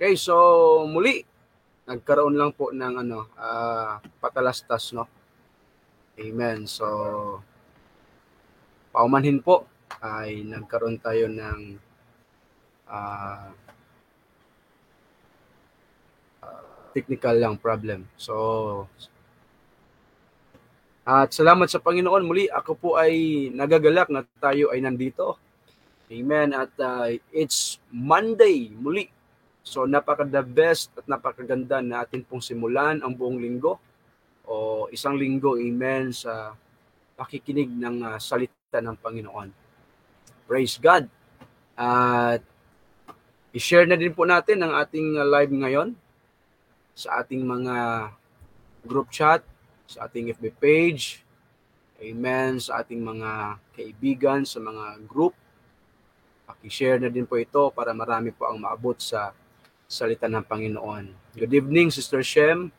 Okay, so muli nagkaroon lang po ng ano uh, patalastas no. Amen. So paumanhin po ay nagkaroon tayo ng uh, technical lang problem. So at salamat sa Panginoon muli ako po ay nagagalak na tayo ay nandito. Amen. At uh, it's Monday muli So napaka the best at napakaganda na atin pong simulan ang buong linggo o isang linggo, amen, sa pakikinig ng uh, salita ng Panginoon. Praise God. At uh, i-share na din po natin ang ating uh, live ngayon sa ating mga group chat, sa ating FB page, amen, sa ating mga kaibigan, sa mga group. Paki-share na din po ito para marami po ang maabot sa salita ng Panginoon. Good evening, Sister Shem.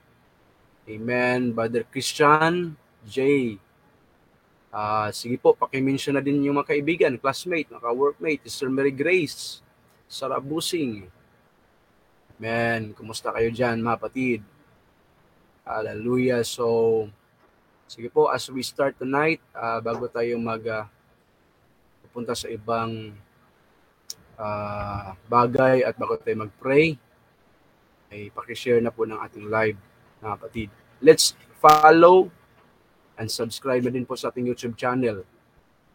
Amen. Brother Christian, J. Uh, sige po, pakimension na din yung mga kaibigan, classmate, mga workmate, Sister Mary Grace, Sarah Busing. Amen. Kumusta kayo dyan, mga patid? Hallelujah. So, sige po, as we start tonight, uh, bago tayo mag uh, pupunta sa ibang uh, bagay at bago tayo mag-pray, ay pakishare na po ng ating live na kapatid. Let's follow and subscribe na din po sa ating YouTube channel,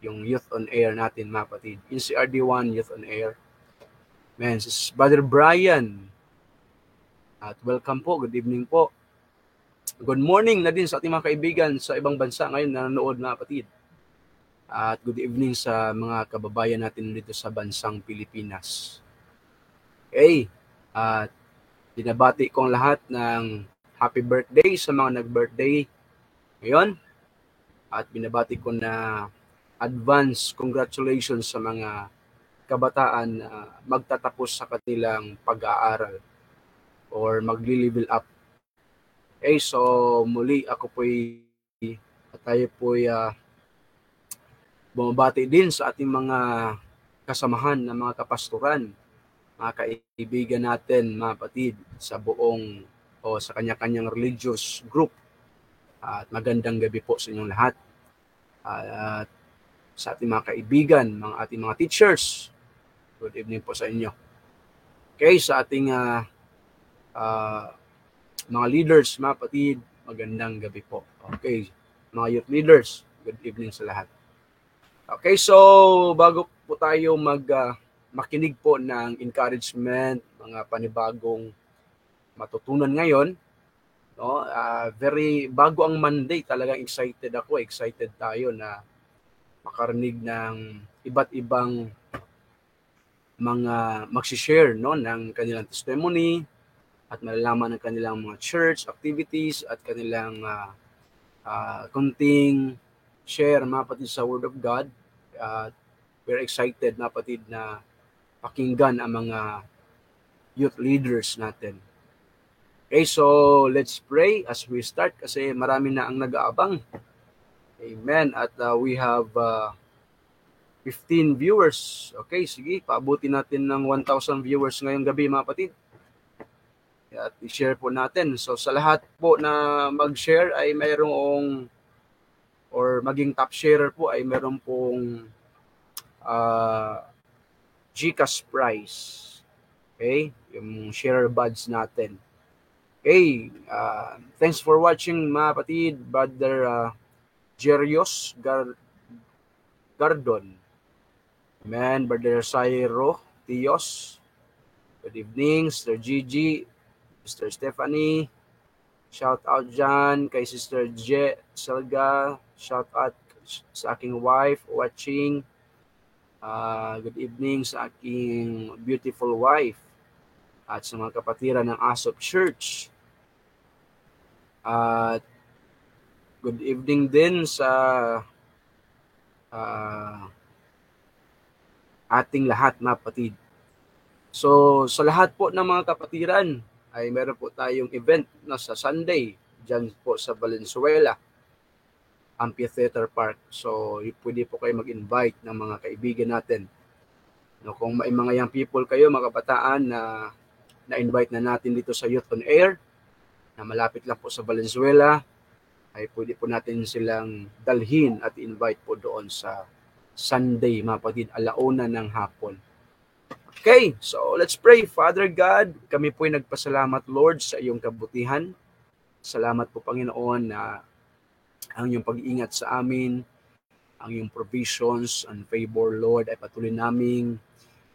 yung Youth on Air natin mga kapatid. Yung CRD1 Youth on Air. Man, this is Brother Brian. At welcome po, good evening po. Good morning na din sa ating mga kaibigan sa ibang bansa ngayon na nanonood mga kapatid. At good evening sa mga kababayan natin dito sa bansang Pilipinas. Okay, at dinabati ko ang lahat ng happy birthday sa mga nag-birthday ngayon. At binabati ko na advance congratulations sa mga kabataan na magtatapos sa kanilang pag-aaral or magli-level up. Okay, so muli ako po'y tayo po'y uh, bumabati din sa ating mga kasamahan ng mga kapastoran, mga kaibigan natin, mga patid sa buong o sa kanya-kanyang religious group. At magandang gabi po sa inyong lahat. At sa ating mga kaibigan, mga ating mga teachers, good evening po sa inyo. Okay, sa ating uh, uh, mga leaders, mga patid, magandang gabi po. Okay, mga youth leaders, good evening sa lahat. Okay, so bago po tayo mag uh, makinig po ng encouragement, mga panibagong matutunan ngayon, no? Uh, very bago ang Monday, talagang excited ako, excited tayo na makarinig ng iba't ibang mga magsi-share no ng kanilang testimony at malalaman ng kanilang mga church activities at kanilang uh, uh, kunting share mga patid sa Word of God. Uh, we're excited na patid na pakinggan ang mga youth leaders natin. Okay, so let's pray as we start kasi marami na ang nag-aabang. Amen. At uh, we have uh, 15 viewers. Okay, sige, paabuti natin ng 1,000 viewers ngayong gabi mga patid. At i-share po natin. So sa lahat po na mag-share ay mayroong or maging top sharer po ay meron pong uh, GCash price. Okay? Yung share buds natin. Okay, uh, thanks for watching mga patid, Brother uh, Jerios Gar Gardon. Amen, Brother Sairo Tios. Good evening, Sir Gigi, Mr. Stephanie. Shout out dyan kay Sister Je Selga, Shout out sa aking wife watching. Uh, good evening sa aking beautiful wife at sa mga kapatiran ng Asop Church. At uh, good evening din sa uh, ating lahat na kapatid. So sa lahat po ng mga kapatiran ay meron po tayong event na sa Sunday dyan po sa Valenzuela amphitheater park. So, pwede po kayo mag-invite ng mga kaibigan natin. No, kung may mga young people kayo, mga kabataan na na-invite na natin dito sa Youth on Air na malapit lang po sa Valenzuela ay pwede po natin silang dalhin at invite po doon sa Sunday, mga kapatid, alauna ng hapon. Okay, so let's pray. Father God, kami po ay nagpasalamat, Lord, sa iyong kabutihan. Salamat po, Panginoon, na ang iyong pag-iingat sa amin, ang iyong provisions and favor, Lord, ay patuloy naming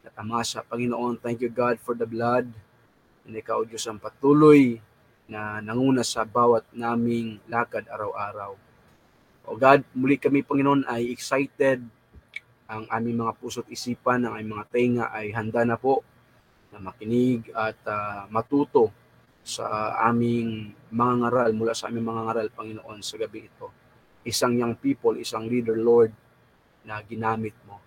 natamasa. Panginoon, thank you, God, for the blood. And ikaw, Diyos, ang patuloy na nanguna sa bawat naming lakad araw-araw. O God, muli kami, Panginoon, ay excited ang aming mga puso't isipan, ang aming mga tenga ay handa na po na makinig at uh, matuto sa aming mga ngaral, mula sa aming mga ngaral, Panginoon, sa gabi ito. Isang young people, isang leader, Lord, na ginamit mo.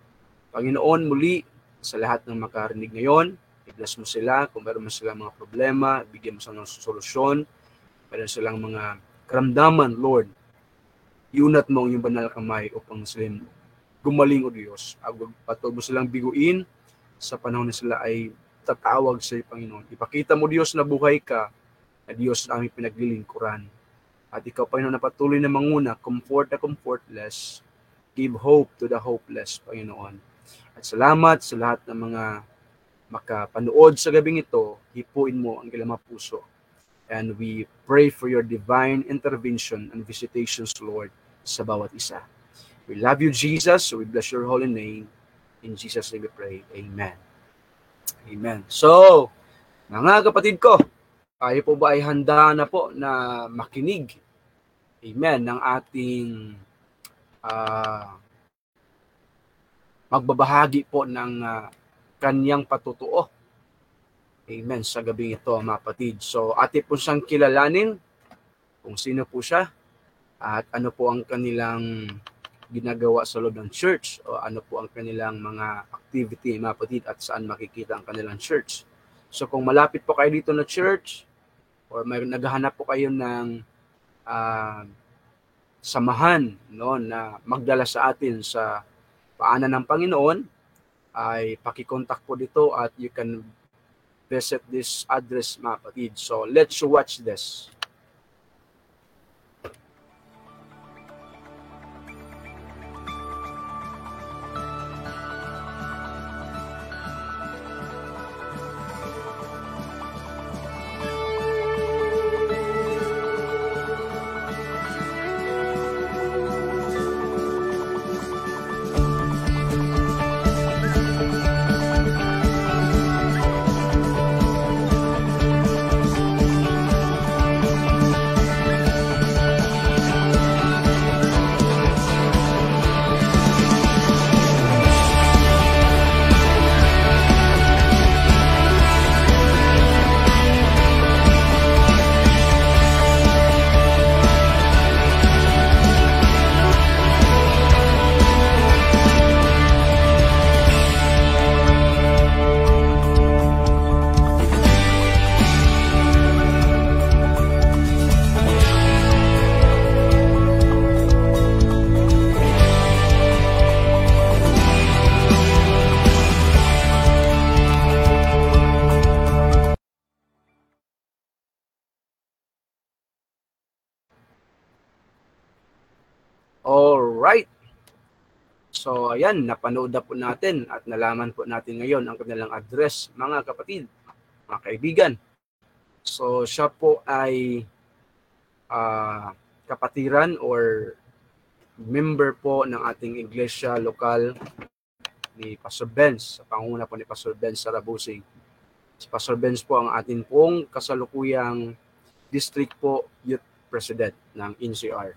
Panginoon, muli, sa lahat ng makarinig ngayon, i-bless mo sila. Kung meron mo silang mga problema, bigyan mo sila ng solusyon. Meron silang mga karamdaman, Lord. Iunat mo ang iyong banal kamay upang sila gumaling o Diyos. Patuloy mo silang biguin sa panahon na sila ay tatawag sa Panginoon. Ipakita mo, Diyos, na buhay ka, na Diyos na aming pinaglilingkuran. At ikaw, Panginoon, na patuloy na manguna, comfort the comfortless, give hope to the hopeless, Panginoon. At salamat sa lahat ng mga makapanood sa gabing ito, hipuin mo ang kailang puso. And we pray for your divine intervention and visitations, Lord, sa bawat isa. We love you, Jesus. We bless your holy name. In Jesus' name we pray. Amen. Amen. So, mga kapatid ko, tayo po ba ay handa na po na makinig? Amen. Ng ating uh, magbabahagi po ng uh, kanyang patutuo. Amen. Sa gabing ito, mga kapatid. So, ate po siyang kilalanin kung sino po siya at ano po ang kanilang ginagawa sa loob ng church o ano po ang kanilang mga activity, mga kapatid, at saan makikita ang kanilang church. So kung malapit po kayo dito na church or may naghahanap po kayo ng uh, samahan no, na magdala sa atin sa paanan ng Panginoon, ay pakikontak po dito at you can visit this address mga kapatid. So let's watch this. Ayan, napanood na po natin at nalaman po natin ngayon ang kanilang address, mga kapatid, mga kaibigan. So siya po ay uh, kapatiran or member po ng ating iglesia lokal ni Pastor Benz, sa panguna po ni Pastor Benz Sarabusing. Si Pastor Benz po ang ating pong kasalukuyang district po youth president ng NCR.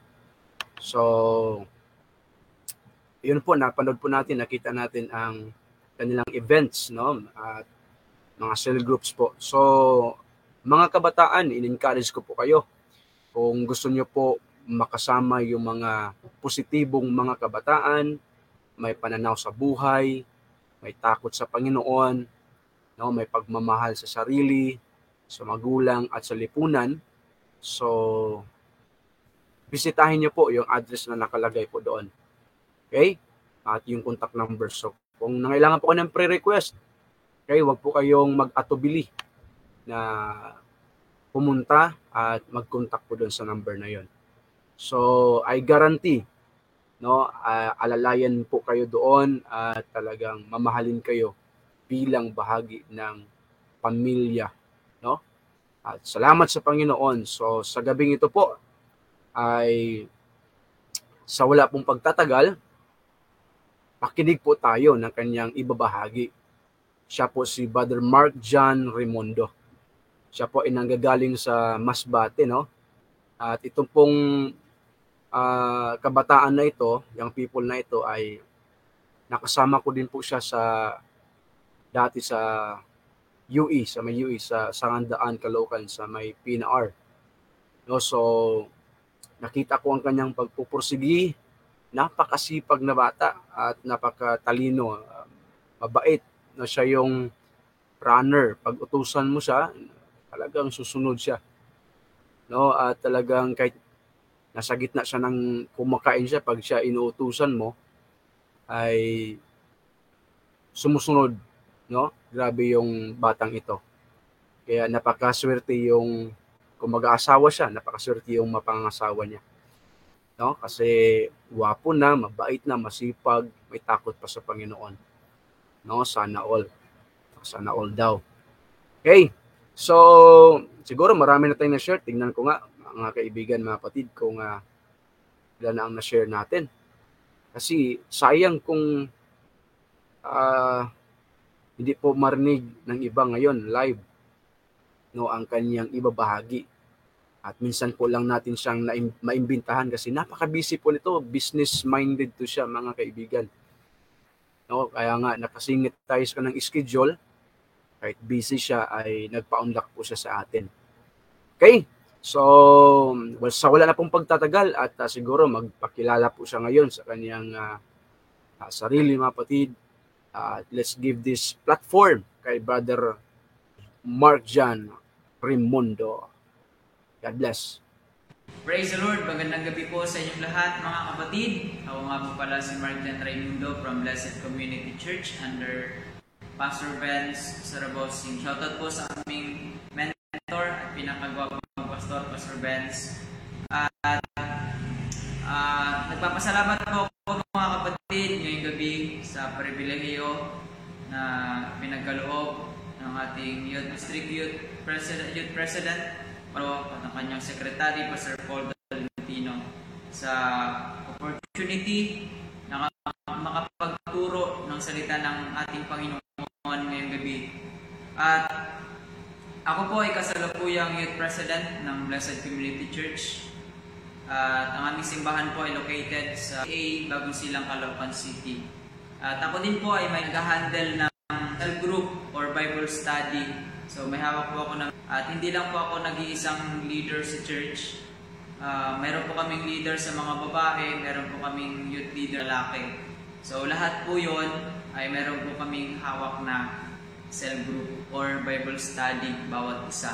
So, yun po, napanood po natin, nakita natin ang kanilang events, no? At mga cell groups po. So, mga kabataan, in-encourage ko po kayo. Kung gusto nyo po makasama yung mga positibong mga kabataan, may pananaw sa buhay, may takot sa Panginoon, no? may pagmamahal sa sarili, sa magulang at sa lipunan. So, bisitahin niyo po yung address na nakalagay po doon. Okay? At yung contact number. So, kung nangailangan po kayo ng pre-request, okay, wag po kayong mag-atubili na pumunta at mag-contact po doon sa number na yon. So, I guarantee, no, uh, alalayan po kayo doon at talagang mamahalin kayo bilang bahagi ng pamilya, no? At salamat sa Panginoon. So, sa gabing ito po ay sa wala pong pagtatagal, pakinig po tayo ng kanyang ibabahagi. Siya po si Brother Mark John Raimundo. Siya po ay nanggagaling sa Masbate, no? At itong pong uh, kabataan na ito, yung people na ito ay nakasama ko din po siya sa dati sa UE, sa may UE, sa Sangandaan, Caloocan, sa may PNR. No, so, nakita ko ang kanyang pagpupursigi, napakasipag na bata at napakatalino, mabait na siya yung runner. Pag utusan mo siya, talagang susunod siya. No, at talagang kahit nasa gitna siya ng kumakain siya, pag siya inuutusan mo, ay sumusunod, no? Grabe yung batang ito. Kaya napakaswerte yung kung mag-aasawa siya, napakaswerte yung mapangasawa niya. No? Kasi gwapo na, mabait na, masipag, may takot pa sa Panginoon. No? Sana all. Sana all daw. Okay. So, siguro marami na tayong na-share. Tingnan ko nga, mga kaibigan, mga kapatid, kung uh, ilan na ang na-share natin. Kasi sayang kung uh, hindi po marinig ng iba ngayon live no ang kanyang ibabahagi. At minsan po lang natin siyang maimbintahan kasi napaka-busy po nito, business minded to siya mga kaibigan. No, kaya nga nakasingit tayo sa ng schedule kahit busy siya ay nagpa-unlock po siya sa atin. Okay? So, well, sa wala na pong pagtatagal at uh, siguro magpakilala po siya ngayon sa kanyang uh, uh, sarili mga patid. Uh, let's give this platform kay Brother Mark John Raimundo. God bless. Praise the Lord! Magandang gabi po sa inyong lahat mga kapatid. Ako nga po pala si Mark John Raimundo from Blessed Community Church under Pastor Benz Sarabosing. Shoutout po sa aming mentor at pinakagwapang pastor, Pastor Benz. At uh, nagpapasalamat po ako mga kapatid ngayong gabi sa pribilehiyo na pinagkaloob ng ating Youth District Youth President, Youth President Paro at ang kanyang Secretary, Pastor Paul Valentino sa opportunity na makapagturo ng salita ng ating Panginoon ngayong gabi. At ako po ay kasalukuyang Youth President ng Blessed Community Church. At ang aming simbahan po ay located sa A, Bagong Silang, Caloocan City. At ako din po ay may nag-handle ng cell group or Bible study. So may hawak po ako ng... At hindi lang po ako nag-iisang leader sa church. Uh, meron po kaming leader sa mga babae, meron po kaming youth leader lalaki. So lahat po yon ay meron po kaming hawak na cell group or Bible study bawat isa.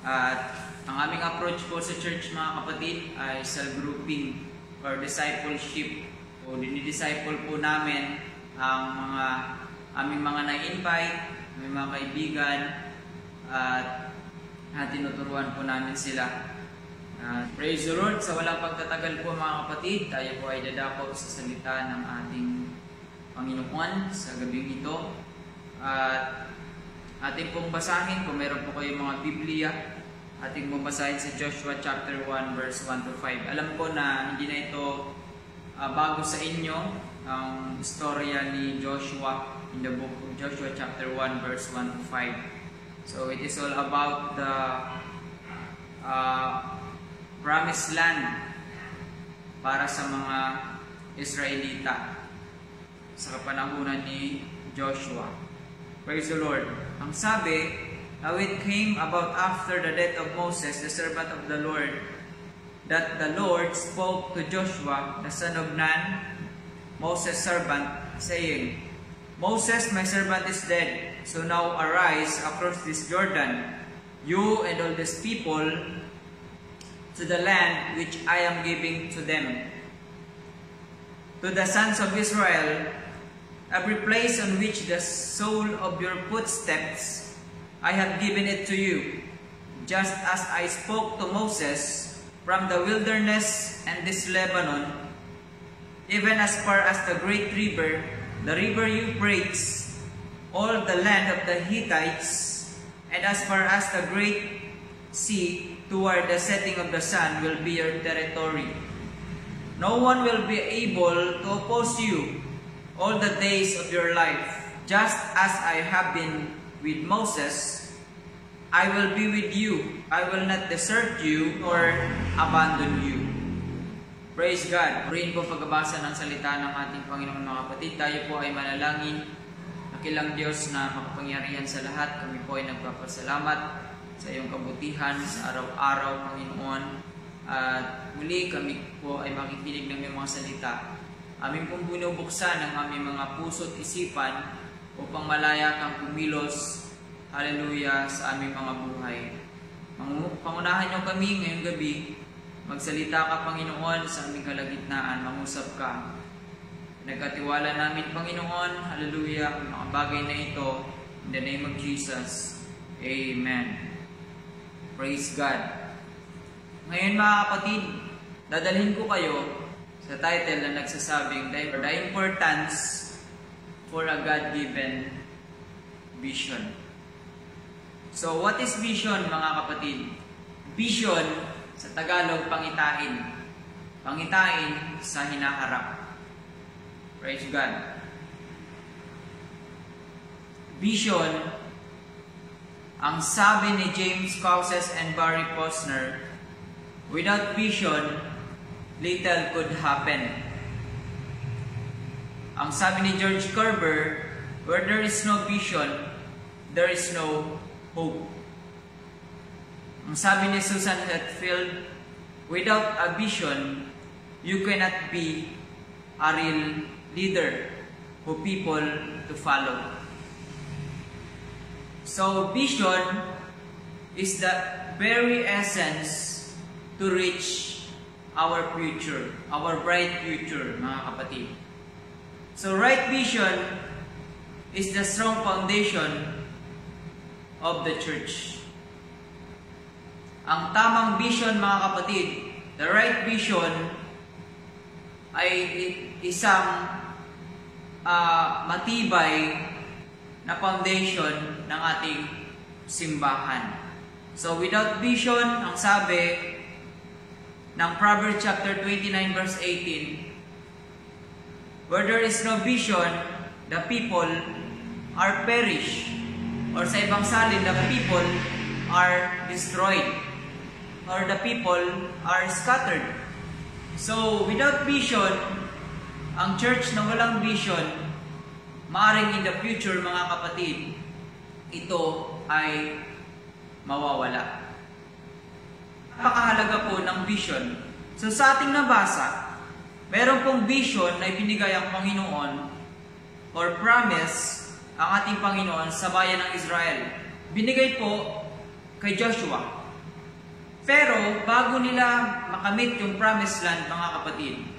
At ang aming approach po sa church mga kapatid ay cell grouping or discipleship. O dinidisciple po namin ang mga aming mga na-invite, aming mga kaibigan, at, at tinuturuan po namin sila. Uh, praise the Lord! Sa walang pagtatagal po mga kapatid, tayo po ay dadako sa salita ng ating Panginoon sa gabing ito. At ating pong basahin, kung meron po kayong mga Biblia, ating pong basahin sa Joshua chapter 1 verse 1 to 5. Alam ko na hindi na ito uh, bago sa inyo, ang storya ni Joshua in the book of Joshua chapter 1 verse 1 to 5. So it is all about the uh, promised land para sa mga Israelita sa kapanahunan ni Joshua. Praise the Lord. Ang sabi, Now it came about after the death of Moses, the servant of the Lord, that the Lord spoke to Joshua, the son of Nun, Moses' servant, saying, Moses, my servant, is dead. So now arise across this Jordan, you and all these people, to the land which I am giving to them. To the sons of Israel, every place on which the sole of your footsteps I have given it to you, just as I spoke to Moses from the wilderness and this Lebanon, even as far as the great river, the river Euphrates, all the land of the Hittites, and as far as the great sea toward the setting of the sun will be your territory. No one will be able to oppose you all the days of your life. Just as I have been with Moses, I will be with you. I will not desert you or abandon you. Praise God. Purihin po pagbabasa ng salita ng ating Panginoon mga kapatid. Tayo po ay manalangin. Nakilang Diyos na makapangyarihan sa lahat. Kami po ay nagpapasalamat sa iyong kabutihan sa araw-araw, Panginoon. At muli kami po ay makikinig ng iyong mga salita. Amin pong binubuksan ang aming mga puso at isipan upang malaya kang kumilos, hallelujah, sa aming mga buhay. Pangunahan niyo kami ngayong gabi Magsalita ka, Panginoon, sa aming kalagitnaan. Mangusap ka. Nagkatiwala namin, Panginoon, hallelujah, ang mga bagay na ito. In the name of Jesus. Amen. Praise God. Ngayon mga kapatid, dadalhin ko kayo sa title na nagsasabing The Importance for a God-Given Vision. So what is vision mga kapatid? Vision sa Tagalog, pangitain. Pangitain sa hinaharap. Praise God. Vision, ang sabi ni James Causes and Barry Posner, without vision, little could happen. Ang sabi ni George Kerber, where there is no vision, there is no hope. Ang sabi ni Susan Hetfield, without a vision, you cannot be a real leader who people to follow. So vision is the very essence to reach our future, our bright future, mga kapatid. So right vision is the strong foundation of the church. Ang tamang vision mga kapatid, the right vision ay isang uh, matibay na foundation ng ating simbahan. So without vision, ang sabi ng Proverbs chapter 29 verse 18, Where there is no vision, the people are perish. Or sa ibang salin, the people are destroyed. Or the people are scattered. So, without vision, ang church na walang vision, maaring in the future, mga kapatid, ito ay mawawala. Napakahalaga po ng vision. So sa ating nabasa, meron pong vision na ibinigay ang Panginoon or promise ang ating Panginoon sa bayan ng Israel. Binigay po kay Joshua. Pero bago nila makamit yung promised land, mga kapatid,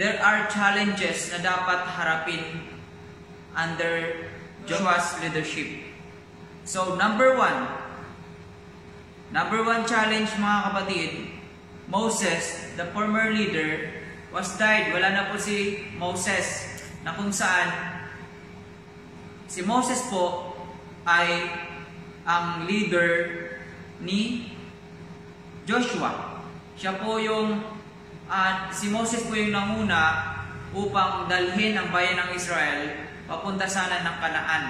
there are challenges na dapat harapin under Joshua's leadership. So, number one, number one challenge mga kapatid, Moses, the former leader, was died. Wala na po si Moses na kung saan si Moses po ay ang leader ni Joshua. Siya po yung, uh, si Moses po yung nanguna upang dalhin ang bayan ng Israel papunta sana ng Kanaan.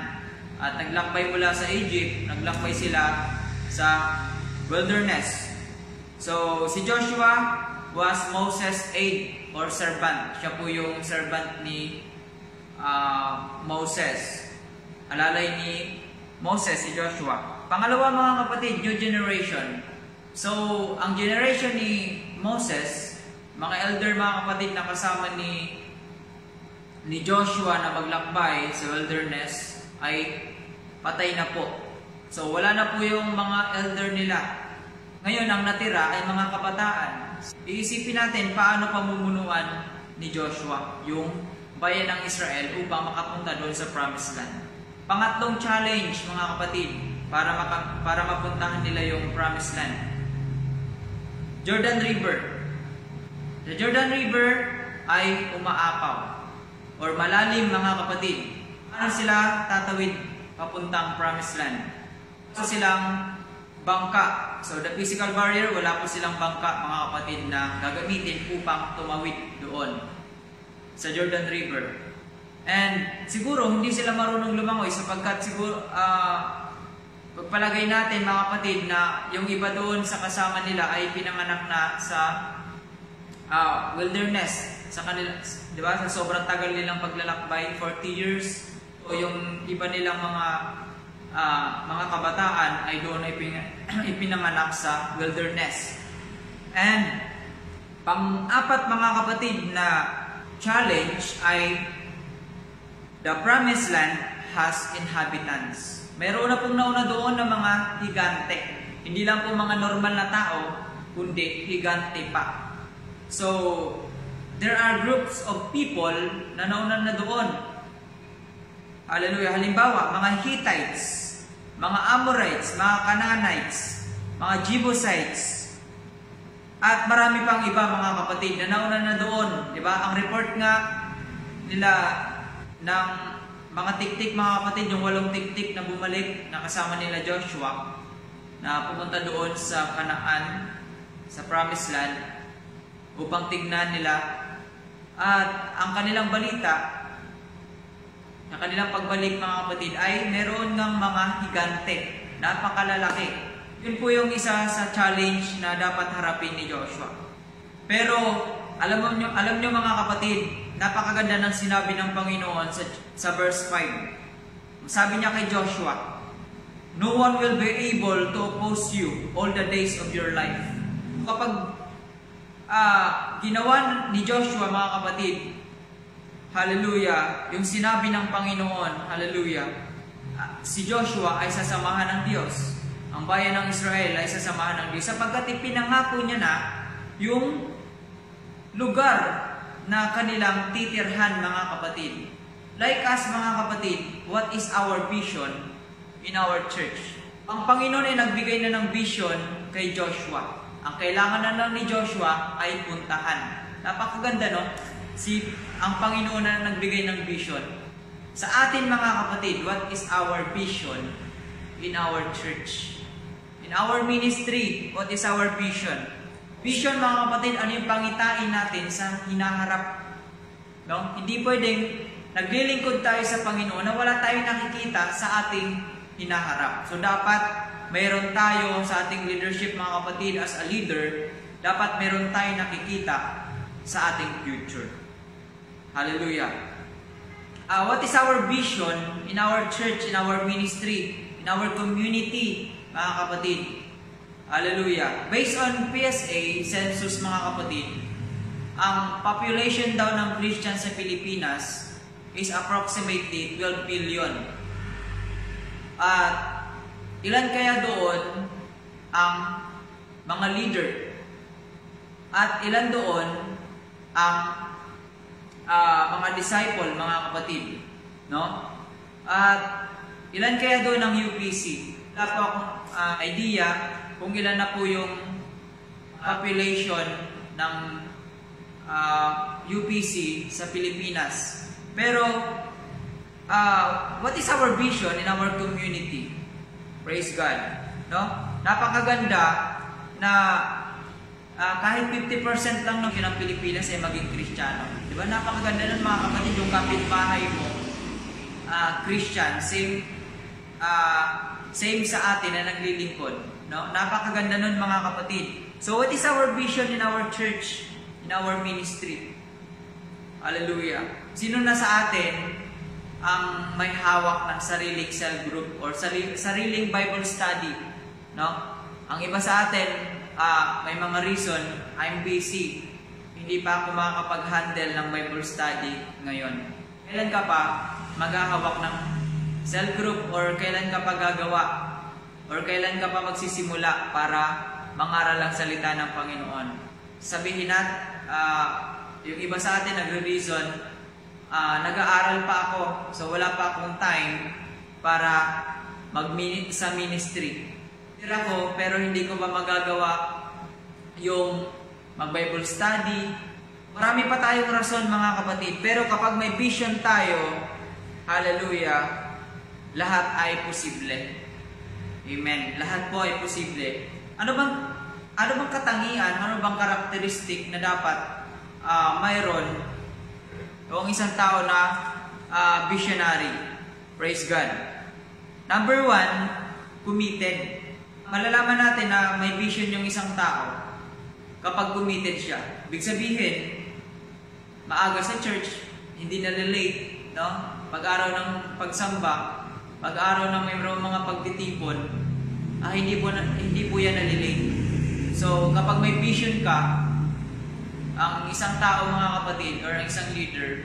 At naglakbay mula sa Egypt, naglakbay sila sa wilderness. So, si Joshua was Moses' aid or servant. Siya po yung servant ni uh, Moses. Alalay ni Moses, si Joshua. Pangalawa mga kapatid, new generation. So, ang generation ni Moses, mga elder mga kapatid na kasama ni ni Joshua na maglakbay sa wilderness ay patay na po. So wala na po yung mga elder nila. Ngayon ang natira ay mga kabataan. Iisipin natin paano pamumunuan ni Joshua yung bayan ng Israel upang makapunta doon sa promised land. pangatlong challenge mga kapatid para maka, para mapuntahan nila yung promised land. Jordan River. The Jordan River ay umaapaw or malalim mga kapatid. Paano sila tatawid papuntang promised land? So silang bangka. So the physical barrier, wala po silang bangka mga kapatid na gagamitin upang tumawid doon sa Jordan River. And siguro hindi sila marunong lumangoy sapagkat siguro uh, pagpalagay natin mga kapatid na yung iba doon sa kasama nila ay pinanganak na sa uh, wilderness sa kanila, 'di ba? Sa sobrang tagal nilang paglalakbay, 40 years o yung iba nilang mga uh, mga kabataan ay doon ay ipinanganak sa wilderness. And pang-apat mga kapatid na challenge ay the promised land has inhabitants. Meron na pong nauna doon ng mga higante. Hindi lang po mga normal na tao, kundi higante pa. So, there are groups of people na nauna na doon. Hallelujah. Halimbawa, mga Hittites, mga Amorites, mga Canaanites, mga Jebusites, at marami pang iba mga kapatid na nauna na doon. Di ba? Ang report nga nila ng mga tiktik mga kapatid, yung walong tiktik na bumalik na kasama nila Joshua na pumunta doon sa Kanaan, sa Promised Land upang tignan nila at ang kanilang balita na kanilang pagbalik mga kapatid ay meron ng mga higante, napakalalaki yun po yung isa sa challenge na dapat harapin ni Joshua. Pero alam mo alam niyo mga kapatid, napakaganda ng sinabi ng Panginoon sa, sa verse 5. Sabi niya kay Joshua, No one will be able to oppose you all the days of your life. Kapag uh, ginawa ni Joshua mga kapatid, hallelujah, yung sinabi ng Panginoon, hallelujah, uh, si Joshua ay sasamahan ng Diyos ang bayan ng Israel ay sasamahan ng Diyos sapagkat ipinangako niya na yung lugar na kanilang titirhan mga kapatid. Like us mga kapatid, what is our vision in our church? Ang Panginoon ay nagbigay na ng vision kay Joshua. Ang kailangan na lang ni Joshua ay puntahan. Napakaganda no? Si ang Panginoon na nagbigay ng vision. Sa atin mga kapatid, what is our vision in our church? In our ministry, what is our vision? Vision mga kapatid, ano yung pangitain natin sa hinaharap? No? Hindi pwedeng naglilingkod tayo sa Panginoon na wala tayong nakikita sa ating hinaharap. So dapat mayroon tayo sa ating leadership mga kapatid as a leader, dapat mayroon tayong nakikita sa ating future. Hallelujah. Uh, what is our vision in our church, in our ministry, in our community, mga kapatid. Hallelujah. Based on PSA census mga kapatid, ang population daw ng Christians sa Pilipinas is approximately 12 billion. At ilan kaya doon ang mga leader? At ilan doon ang uh, mga disciple, mga kapatid? No? At ilan kaya doon ang UPC? Wala po akong uh, idea kung ilan na po yung population ng uh, ah, UPC sa Pilipinas. Pero, uh, what is our vision in our community? Praise God. No? Napakaganda na uh, kahit 50% lang ng ng Pilipinas ay maging Kristiyano. Di ba? Napakaganda ng mga kapatid yung kapitbahay mo, uh, Christian, same uh, same sa atin na naglilingkod. No? Napakaganda nun mga kapatid. So what is our vision in our church, in our ministry? Hallelujah. Sino na sa atin ang may hawak ng sariling cell group or sarili, sariling Bible study? No? Ang iba sa atin, uh, may mga reason, I'm busy. Hindi pa ako makakapag-handle ng Bible study ngayon. Kailan ka pa maghahawak ng cell group or kailan ka pa gagawa or kailan ka pa magsisimula para mangaral ang salita ng Panginoon. Sabihin nat, uh, yung iba sa atin nagre-reason, uh, nag-aaral pa ako, so wala pa akong time para mag sa ministry. Tira ko, pero hindi ko pa magagawa yung mag-Bible study. Marami pa tayong rason mga kapatid. Pero kapag may vision tayo, hallelujah, lahat ay posible. Amen. Lahat po ay posible. Ano bang ano bang katangian, ano bang karakteristik na dapat uh, mayroon o ang isang tao na uh, visionary? Praise God. Number one, committed. Malalaman natin na may vision yung isang tao kapag committed siya. Ibig sabihin, maaga sa church, hindi na late, no? Pag-araw ng pagsamba, pag-araw ng mayroong mga pagtitipon, ah, hindi po na, hindi po yan nalilate. So, kapag may vision ka, ang isang tao mga kapatid or ang isang leader,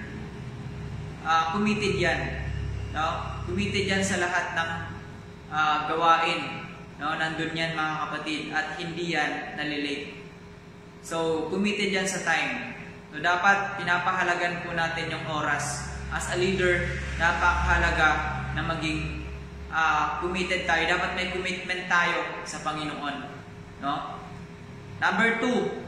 uh, committed yan. No? Committed yan sa lahat ng uh, gawain. No? Nandun yan mga kapatid at hindi yan nalilate. So, committed yan sa time. So, dapat pinapahalagan po natin yung oras. As a leader, napakahalaga na maging uh, committed tayo. Dapat may commitment tayo sa Panginoon. No? Number two,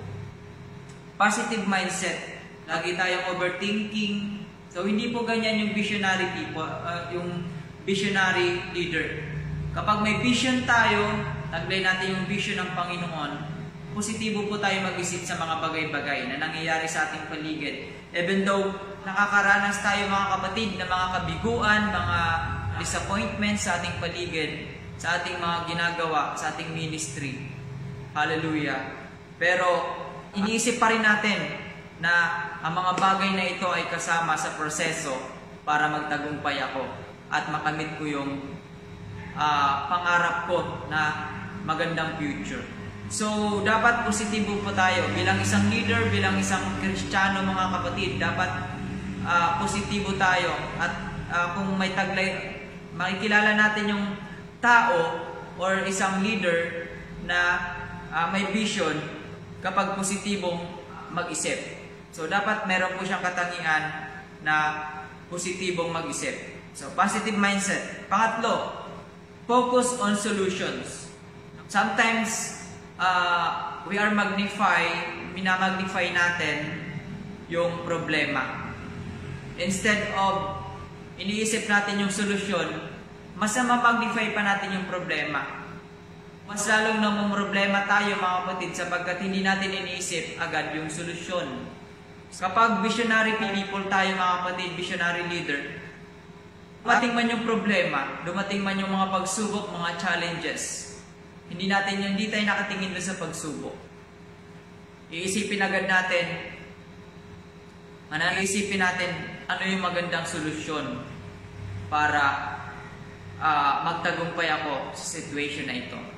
positive mindset. Lagi tayong overthinking. So, hindi po ganyan yung visionary people, uh, yung visionary leader. Kapag may vision tayo, taglay natin yung vision ng Panginoon, positibo po tayo mag-isip sa mga bagay-bagay na nangyayari sa ating paligid. Even though nakakaranas tayo mga kapatid na mga kabiguan, mga disappointment sa ating paligid, sa ating mga ginagawa, sa ating ministry. Hallelujah. Pero iniisip pa rin natin na ang mga bagay na ito ay kasama sa proseso para magtagumpay ako at makamit ko yung uh, pangarap ko na magandang future. So, dapat positibo po tayo. Bilang isang leader, bilang isang kristyano mga kapatid, dapat uh, positibo tayo. At uh, kung may taglay, makikilala natin yung tao or isang leader na uh, may vision kapag positibong mag-isip. So, dapat meron po siyang katangian na positibong mag-isip. So, positive mindset. Pangatlo, focus on solutions. Sometimes, uh, we are magnify, minamagnify natin yung problema. Instead of iniisip natin yung solusyon, mas magnify pa natin yung problema. Mas lalong namang problema tayo mga kapatid sapagkat hindi natin iniisip agad yung solusyon. Kapag visionary people tayo mga kapatid, visionary leader, dumating man yung problema, dumating man yung mga pagsubok, mga challenges, hindi natin yung, hindi tayo nakatingin doon sa pagsubok. Iisipin agad natin, iisipin natin, ano yung magandang solusyon para uh, magtagumpay ako sa situation na ito.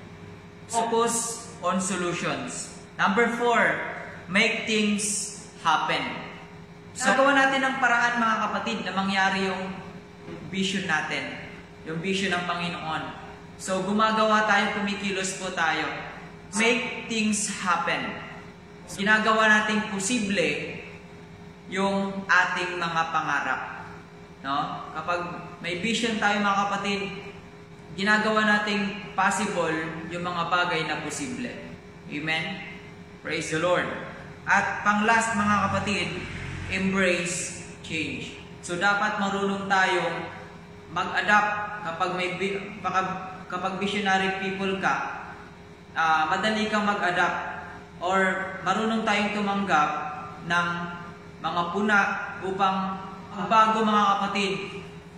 Focus on solutions. Number four, make things happen. So, gawa natin ng paraan mga kapatid na mangyari yung vision natin. Yung vision ng Panginoon. So, gumagawa tayo, kumikilos po tayo. Make things happen. Ginagawa nating posible yung ating mga pangarap. No? Kapag may vision tayo mga kapatid, ginagawa nating possible yung mga bagay na posible. Amen? Praise the Lord. At pang last mga kapatid, embrace change. So dapat marunong tayong mag-adapt kapag may kapag, visionary people ka, uh, madali kang mag-adapt or marunong tayong tumanggap ng mga puna upang bago mga kapatid,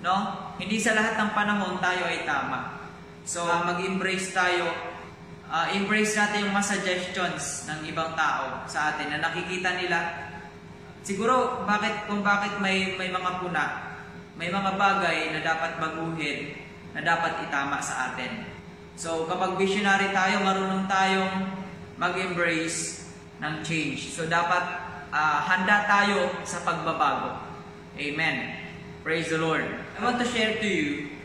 no? Hindi sa lahat ng panahon tayo ay tama. So, uh, mag-embrace tayo, uh, embrace natin yung mga suggestions ng ibang tao sa atin na nakikita nila siguro bakit kung bakit may may mga puna, may mga bagay na dapat baguhin, na dapat itama sa atin. So, kapag visionary tayo, marunong tayong mag-embrace ng change. So, dapat uh, handa tayo sa pagbabago. Amen. Praise the Lord. I want to share to you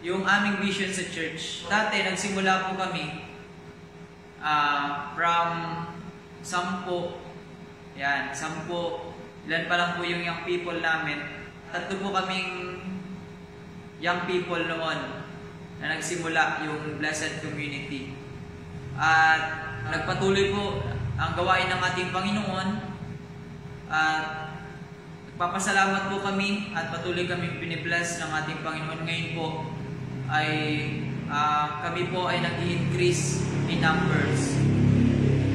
yung aming vision sa church. Dati, nagsimula po kami uh, from sampo. Yan, sampo. Ilan pa lang po yung young people namin. Tatlo po kaming young people noon na nagsimula yung Blessed Community. At nagpatuloy po ang gawain ng ating Panginoon. At nagpapasalamat po kami at patuloy kami pinibless ng ating Panginoon. Ngayon po ay uh, kami po ay nag-increase in numbers.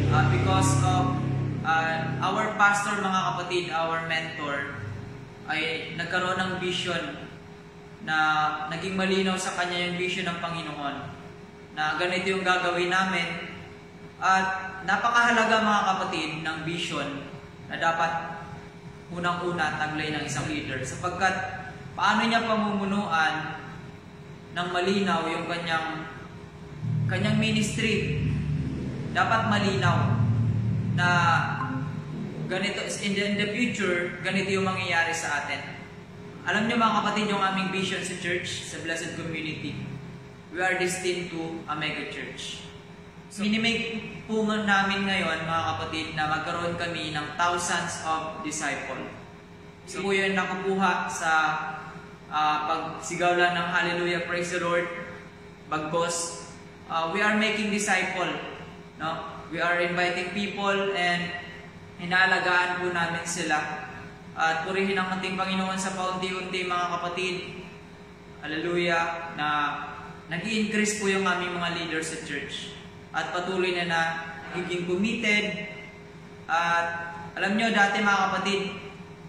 Uh, because of uh, our pastor mga kapatid, our mentor, ay nagkaroon ng vision na naging malinaw sa kanya yung vision ng Panginoon na ganito yung gagawin namin at napakahalaga mga kapatid ng vision na dapat unang-una taglay ng isang leader. Sapagkat paano niya pamumunuan ng malinaw yung kanyang kanyang ministry? Dapat malinaw na ganito in the, in the future ganito yung mangyayari sa atin. Alam niyo mga kapatid, yung aming vision sa church, sa Blessed Community, we are destined to a mega church. Minimake po namin ngayon, mga kapatid, na magkaroon kami ng thousands of disciple. So, po yun nakukuha sa uh, pagsigaw lang ng Hallelujah, Praise the Lord. Bagkos, uh, we are making disciple. No? We are inviting people and inaalagaan po namin sila at purihin ang ating Panginoon sa paunti-unti mga kapatid. Hallelujah, na nag increase po yung aming mga leaders sa church. At patuloy na na nagiging committed. At alam nyo, dati mga kapatid,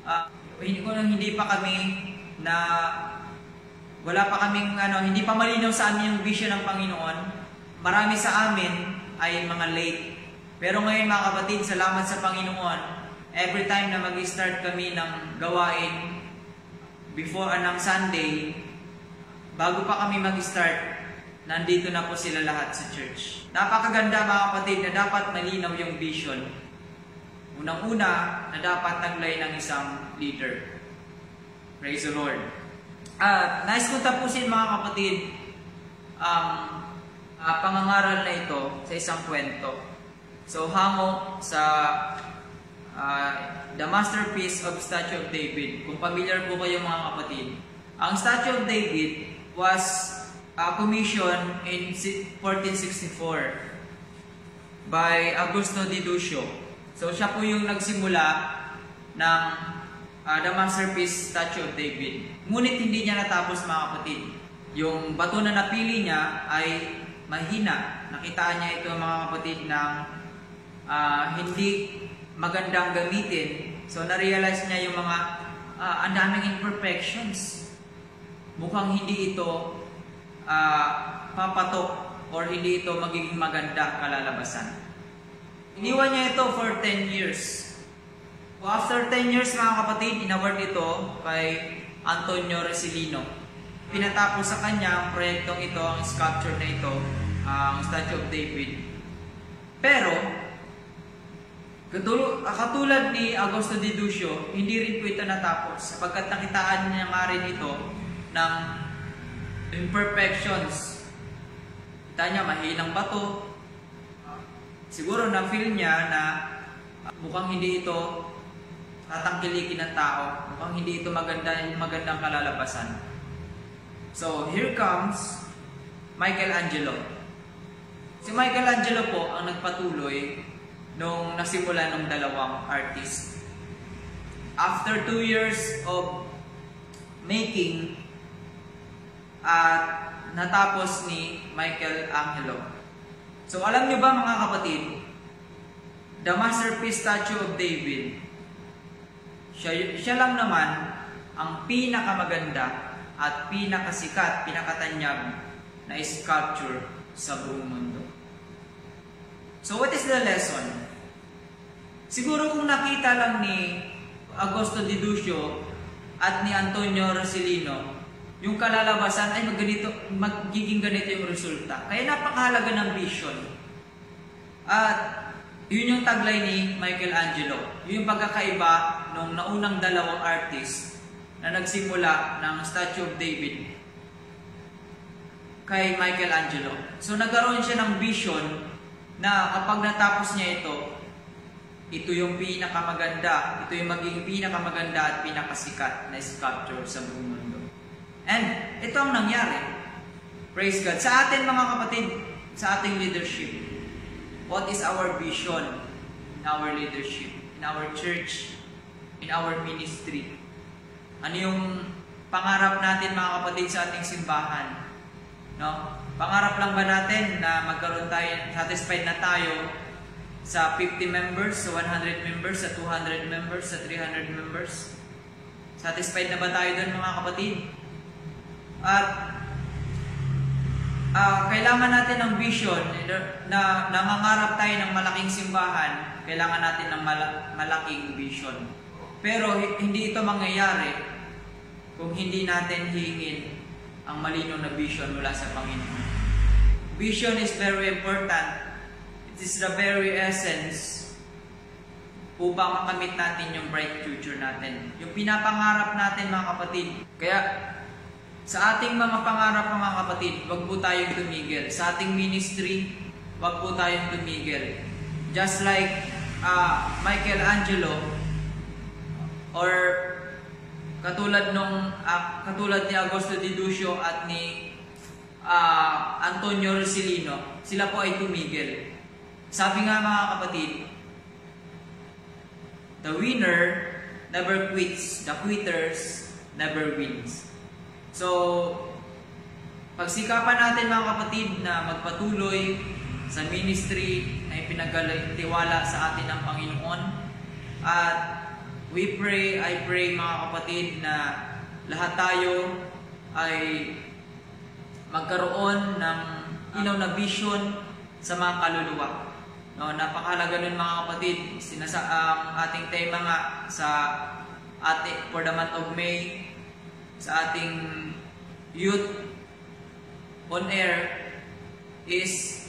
uh, hindi ko hindi pa kami na wala pa kaming ano, hindi pa malinaw sa amin yung vision ng Panginoon. Marami sa amin ay mga late. Pero ngayon mga kapatid, salamat sa Panginoon, every time na mag-start kami ng gawain before anang Sunday, bago pa kami mag-start, nandito na po sila lahat sa church. Napakaganda mga kapatid na dapat malinaw yung vision. Unang-una na dapat taglay ng isang leader. Praise the Lord. At nais kong tapusin mga kapatid ang uh, pangangaral na ito sa isang kwento. So hango sa uh, the masterpiece of Statue of David. Kung familiar po kayo mga kapatid, ang Statue of David was uh, commissioned in 1464 by Augusto Di Duccio. So siya po yung nagsimula ng uh, the masterpiece Statue of David. Ngunit hindi niya natapos mga kapatid. Yung bato na napili niya ay mahina. Nakitaan niya ito mga kapatid ng uh, hindi magandang gamitin. So, na-realize niya yung mga uh, ang daming imperfections. Mukhang hindi ito uh, papatok or hindi ito magiging maganda kalalabasan. Iniwan niya ito for 10 years. So, after 10 years mga kapatid, inaward ito kay Antonio Resilino. Pinatapos sa kanya ang proyektong ito, ang sculpture na ito, ang Statue of David. Pero, katulad ni Augusto Di Duccio, hindi rin po ito natapos sapagkat nakitaan niya nga rin ito ng imperfections. Kita niya, mahinang bato. Siguro na-feel niya na mukhang hindi ito tatangkilikin ng tao. Mukhang hindi ito maganda, magandang kalalabasan. So, here comes Michelangelo. Si Michelangelo po ang nagpatuloy nung nasimula ng dalawang artist. After two years of making, at natapos ni Michael Angelo. So alam niyo ba mga kapatid, the masterpiece statue of David, siya, siya lang naman ang pinakamaganda at pinakasikat, pinakatanyag na sculpture sa buong mundo. So what is the lesson? Siguro kung nakita lang ni Augusto Di Duccio at ni Antonio Rosilino, yung kalalabasan ay magganito, magiging ganito yung resulta. Kaya napakahalaga ng vision. At yun yung taglay ni Michelangelo. Yun yung pagkakaiba ng naunang dalawang artist na nagsimula ng Statue of David kay Michelangelo. So nagkaroon siya ng vision na kapag natapos niya ito, ito yung pinakamaganda, ito yung magiging pinakamaganda at pinakasikat na sculpture sa mundo. And ito ang nangyari. Praise God. Sa atin mga kapatid, sa ating leadership, what is our vision in our leadership, in our church, in our ministry? Ano yung pangarap natin mga kapatid sa ating simbahan? No? Pangarap lang ba natin na magkaroon tayo, satisfied na tayo sa 50 members, sa 100 members, sa 200 members, sa 300 members? Satisfied na ba tayo doon mga kapatid? At uh, kailangan natin ng vision na nangangarap tayo ng malaking simbahan, kailangan natin ng mal- malaking vision. Pero hindi ito mangyayari kung hindi natin hingin ang malinaw na vision mula sa Panginoon. Vision is very important. It is the very essence upang makamit natin yung bright future natin. Yung pinapangarap natin mga kapatid. Kaya sa ating mga pangarap mga kapatid, wag po tayong tumigil. Sa ating ministry, wag po tayong tumigil. Just like uh, Michelangelo or katulad nung uh, katulad ni Augusto Di Ducio at ni uh, Antonio Rosilino, sila po ay tumigil. Sabi nga mga kapatid, the winner never quits, the quitters never wins. So, pagsikapan natin mga kapatid na magpatuloy sa ministry na ipinagtiwala sa atin ng Panginoon. At we pray, I pray mga kapatid na lahat tayo ay magkaroon ng ilaw na vision sa mga kaluluwa. No, napakahalaga nun mga kapatid. Sinasa ang ating tema nga sa ating for the month of May sa ating youth on air is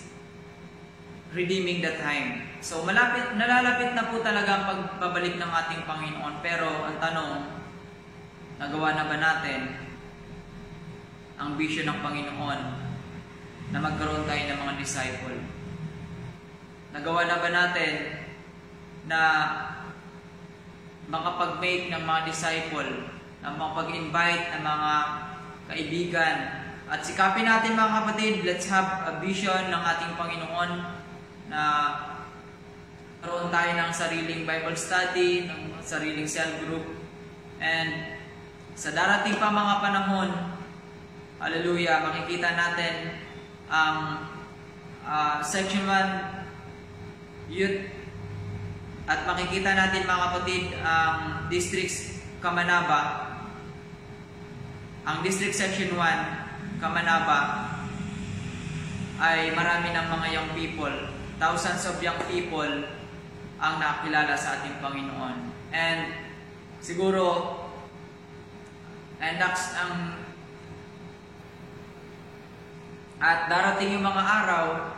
redeeming the time. So malapit, nalalapit na po talaga ang pagbabalik ng ating Panginoon. Pero ang tanong, nagawa na ba natin ang vision ng Panginoon na magkaroon tayo ng mga disciple? Nagawa na ba natin na makapag-make ng mga disciple na makapag-invite ng mga kaibigan. At sikapin natin mga kapatid, let's have a vision ng ating Panginoon na karoon tayo ng sariling Bible study, ng sariling cell group. And sa darating pa mga panahon, hallelujah, makikita natin ang uh, Section 1 Youth at makikita natin mga kapatid ang districts Kamanaba ang District Section 1, Kamanaba, ay marami ng mga young people. Thousands of young people ang nakilala sa ating Panginoon. And siguro, and that's ang at darating yung mga araw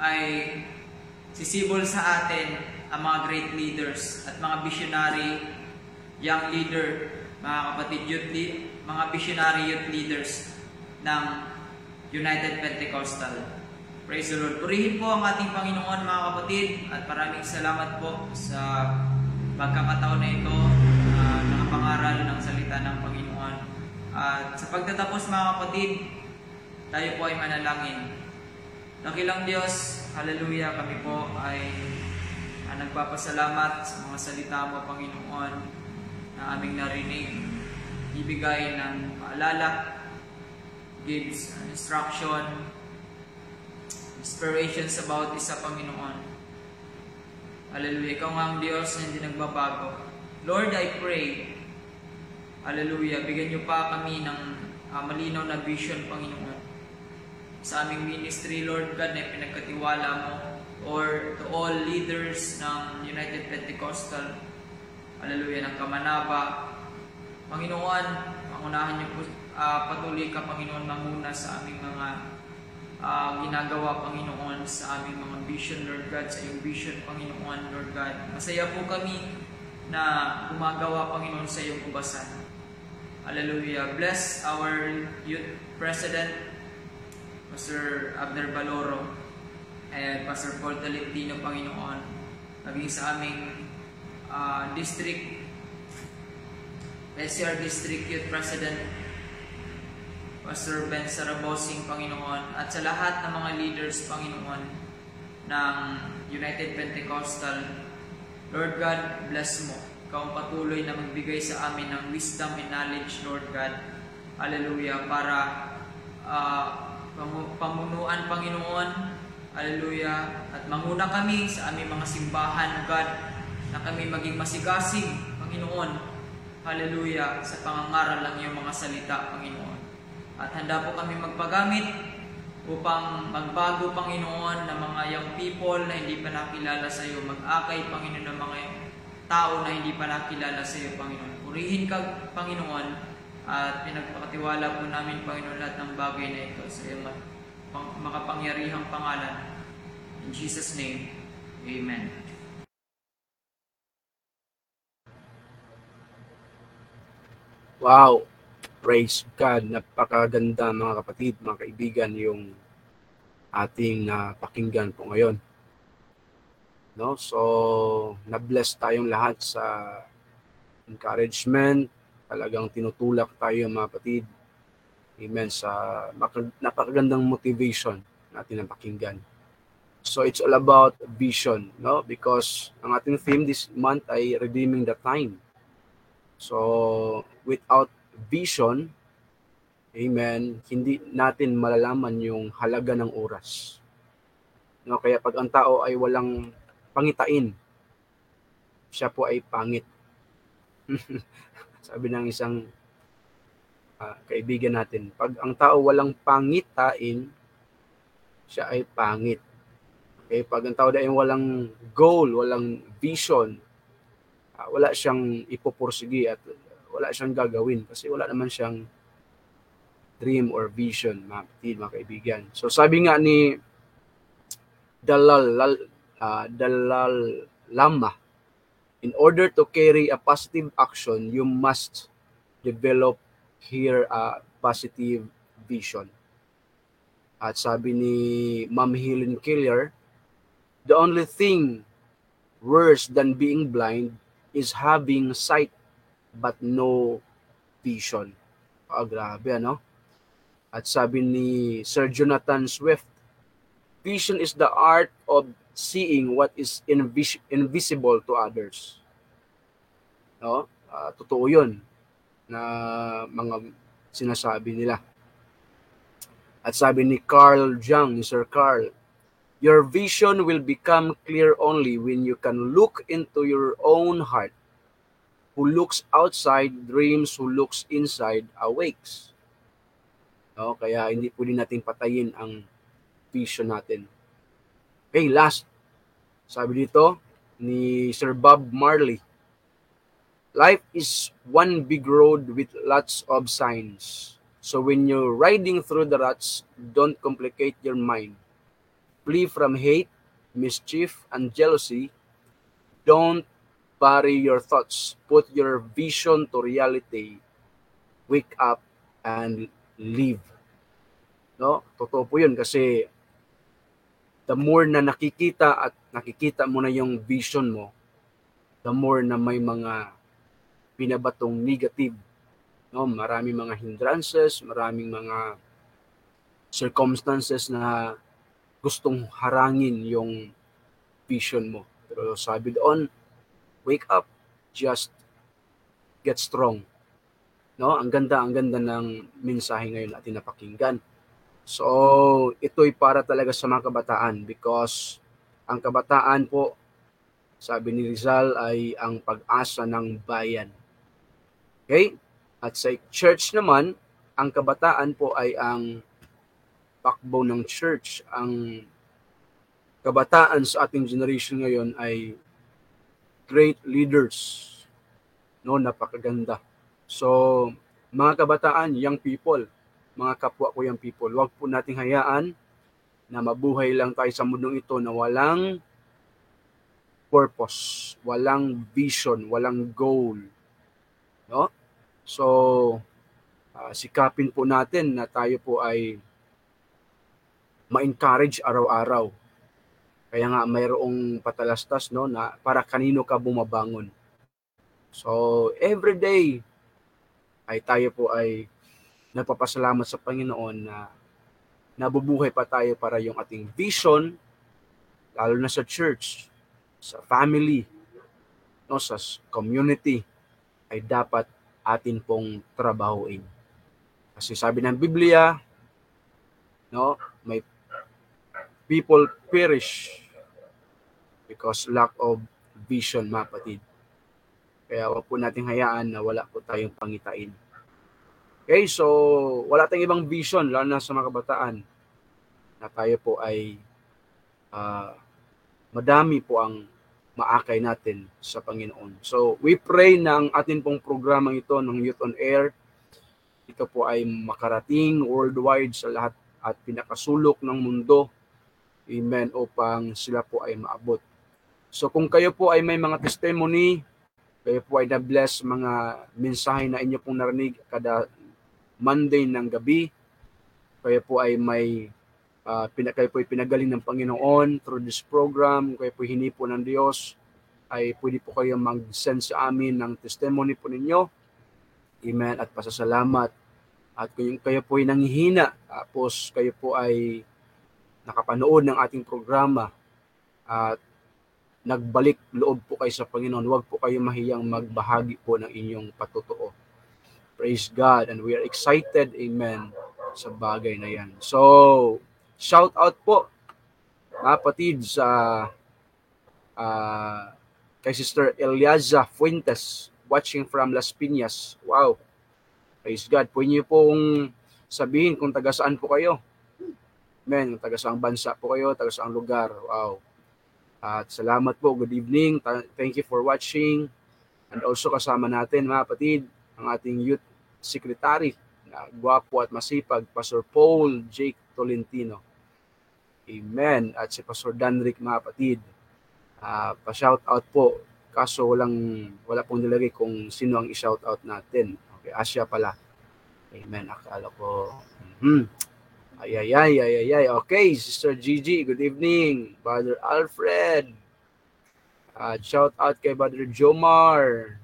ay sisibol sa atin ang mga great leaders at mga visionary young leader, mga kapatid youth lead, mga visionary youth leaders ng United Pentecostal. Praise the Lord. Purihin po ang ating Panginoon mga kapatid at maraming salamat po sa pagkakataon na ito uh, nakapangaral ng salita ng Panginoon. At sa pagtatapos mga kapatid, tayo po ay manalangin. Nakilang Diyos, hallelujah, kami po ay uh, nagpapasalamat sa mga salita mo, Panginoon, na aming narinig ibigay ng paalala, gives instruction, inspirations about isa Panginoon. Hallelujah. Ikaw nga ang Diyos na hindi nagbabago. Lord, I pray, Hallelujah, bigyan niyo pa kami ng uh, malinaw na vision, Panginoon. Sa aming ministry, Lord God, na pinagkatiwala mo or to all leaders ng United Pentecostal, Hallelujah, ng Kamanaba, Panginoon, pangunahan niyo po, uh, patuloy ka, Panginoon, mamuna sa aming mga uh, ginagawa, Panginoon, sa aming mga vision, Lord God, sa iyong vision, Panginoon, Lord God. Masaya po kami na gumagawa, Panginoon, sa iyong kubasan. Hallelujah. Bless our youth president, Pastor Abner Baloro, and Pastor Paul Tolentino, Panginoon, maging sa aming uh, district SCR District Youth President Pastor Ben Sarabosing, Panginoon, at sa lahat ng mga leaders, Panginoon, ng United Pentecostal. Lord God, bless mo. Ikaw ang patuloy na magbigay sa amin ng wisdom and knowledge, Lord God. Hallelujah. Para uh, pamunuan, Panginoon. Hallelujah. At manguna kami sa aming mga simbahan, God, na kami maging masigasig, Panginoon. Hallelujah. Sa pangangaral ng iyong mga salita, Panginoon. At handa po kami magpagamit upang magbago, Panginoon, ng mga young people na hindi pa nakilala sa iyo. Mag-akay, Panginoon, ng mga tao na hindi pa nakilala sa iyo, Panginoon. Purihin ka, Panginoon, at pinagpakatiwala po namin, Panginoon, lahat ng bagay na ito sa iyong makapangyarihang pangalan. In Jesus' name, Amen. Wow! Praise God! Napakaganda mga kapatid, mga kaibigan, yung ating uh, pakinggan po ngayon. No? So, na-bless tayong lahat sa encouragement. Talagang tinutulak tayo mga kapatid. Amen. Sa napakagandang motivation natin ang pakinggan. So it's all about vision, no? Because ang ating theme this month ay redeeming the time. So without vision, amen, hindi natin malalaman yung halaga ng oras. No, kaya pag ang tao ay walang pangitain, siya po ay pangit. Sabi ng isang uh, kaibigan natin, pag ang tao walang pangitain, siya ay pangit. Okay, pag ang tao ay walang goal, walang vision, uh, wala siyang ipupursigi at wala siyang gagawin kasi wala naman siyang dream or vision, mga kapatid, mga kaibigan. So sabi nga ni Dalal uh, Dalal Lama, in order to carry a positive action, you must develop here a positive vision. At sabi ni Ma'am Helen Keller, the only thing worse than being blind is having sight but no vision. Oh, grabe ano? At sabi ni Sir Jonathan Swift, vision is the art of seeing what is invis- invisible to others. No? Uh, totoo 'yun na mga sinasabi nila. At sabi ni Carl Jung, ni Sir Carl, your vision will become clear only when you can look into your own heart. Who looks outside dreams, who looks inside awakes. No, kaya hindi pwede natin patayin ang vision natin. Okay, last. Sabi dito ni Sir Bob Marley, Life is one big road with lots of signs. So when you're riding through the ruts, don't complicate your mind. Flee from hate, mischief, and jealousy. Don't bury your thoughts. Put your vision to reality. Wake up and live. No? Totoo po yun kasi the more na nakikita at nakikita mo na yung vision mo, the more na may mga binabatong negative. No, maraming mga hindrances, maraming mga circumstances na gustong harangin yung vision mo. Pero sabi doon, wake up, just get strong. No, ang ganda, ang ganda ng mensahe ngayon natin napakinggan. So, ito'y para talaga sa mga kabataan because ang kabataan po, sabi ni Rizal, ay ang pag-asa ng bayan. Okay? At sa church naman, ang kabataan po ay ang backbone ng church. Ang kabataan sa ating generation ngayon ay great leaders. No, napakaganda. So, mga kabataan, young people, mga kapwa ko young people, wag po nating hayaan na mabuhay lang tayo sa mundong ito na walang purpose, walang vision, walang goal. No? So, uh, sikapin po natin na tayo po ay ma-encourage araw-araw. Kaya nga mayroong patalastas no na para kanino ka bumabangon. So, every day ay tayo po ay nagpapasalamat sa Panginoon na nabubuhay pa tayo para yung ating vision, lalo na sa church, sa family, no, sa community, ay dapat atin pong trabahuin. Kasi sabi ng Biblia, no, may people perish because lack of vision, mga kapatid. Kaya wag po nating hayaan na wala po tayong pangitain. Okay, so wala tayong ibang vision, lalo na sa mga kabataan, na tayo po ay uh, madami po ang maakay natin sa Panginoon. So, we pray na atin pong programang ito ng Youth on Air, ito po ay makarating worldwide sa lahat at pinakasulok ng mundo. Amen. Upang sila po ay maabot. So kung kayo po ay may mga testimony, kayo po ay na-bless mga mensahe na inyo pong narinig kada Monday ng gabi, kayo po ay may uh, kayo po ay pinagaling ng Panginoon through this program, kayo po hinipo ng Diyos, ay pwede po kayo mag-send sa amin ng testimony po ninyo. Amen. At pasasalamat. At kung kayo po ay nanghihina, tapos kayo po ay nakapanood ng ating programa, at nagbalik loob po kayo sa Panginoon, huwag po kayo mahiyang magbahagi po ng inyong patutuo. Praise God. And we are excited, amen, sa bagay na yan. So, shout out po, kapatid, sa uh, kay Sister Eliaza Fuentes, watching from Las Piñas. Wow. Praise God. Pwede niyo pong sabihin kung taga saan po kayo. Amen. Taga saang bansa po kayo, taga saang lugar. Wow. At salamat po. Good evening. Thank you for watching. And also kasama natin mga kapatid, ang ating youth secretary na gwapo at masipag, Pastor Paul Jake Tolentino. Amen. At si Pastor Danrick mga kapatid. Uh, pa-shout out po. Kaso walang, wala pong nilagay kung sino ang i-shout out natin. Okay, Asya pala. Amen. Akala ko. Mm-hmm. Ay, ay, ay, ay, ay, ay. Okay, Sister Gigi, good evening. Brother Alfred. Uh, shout out kay Brother Jomar.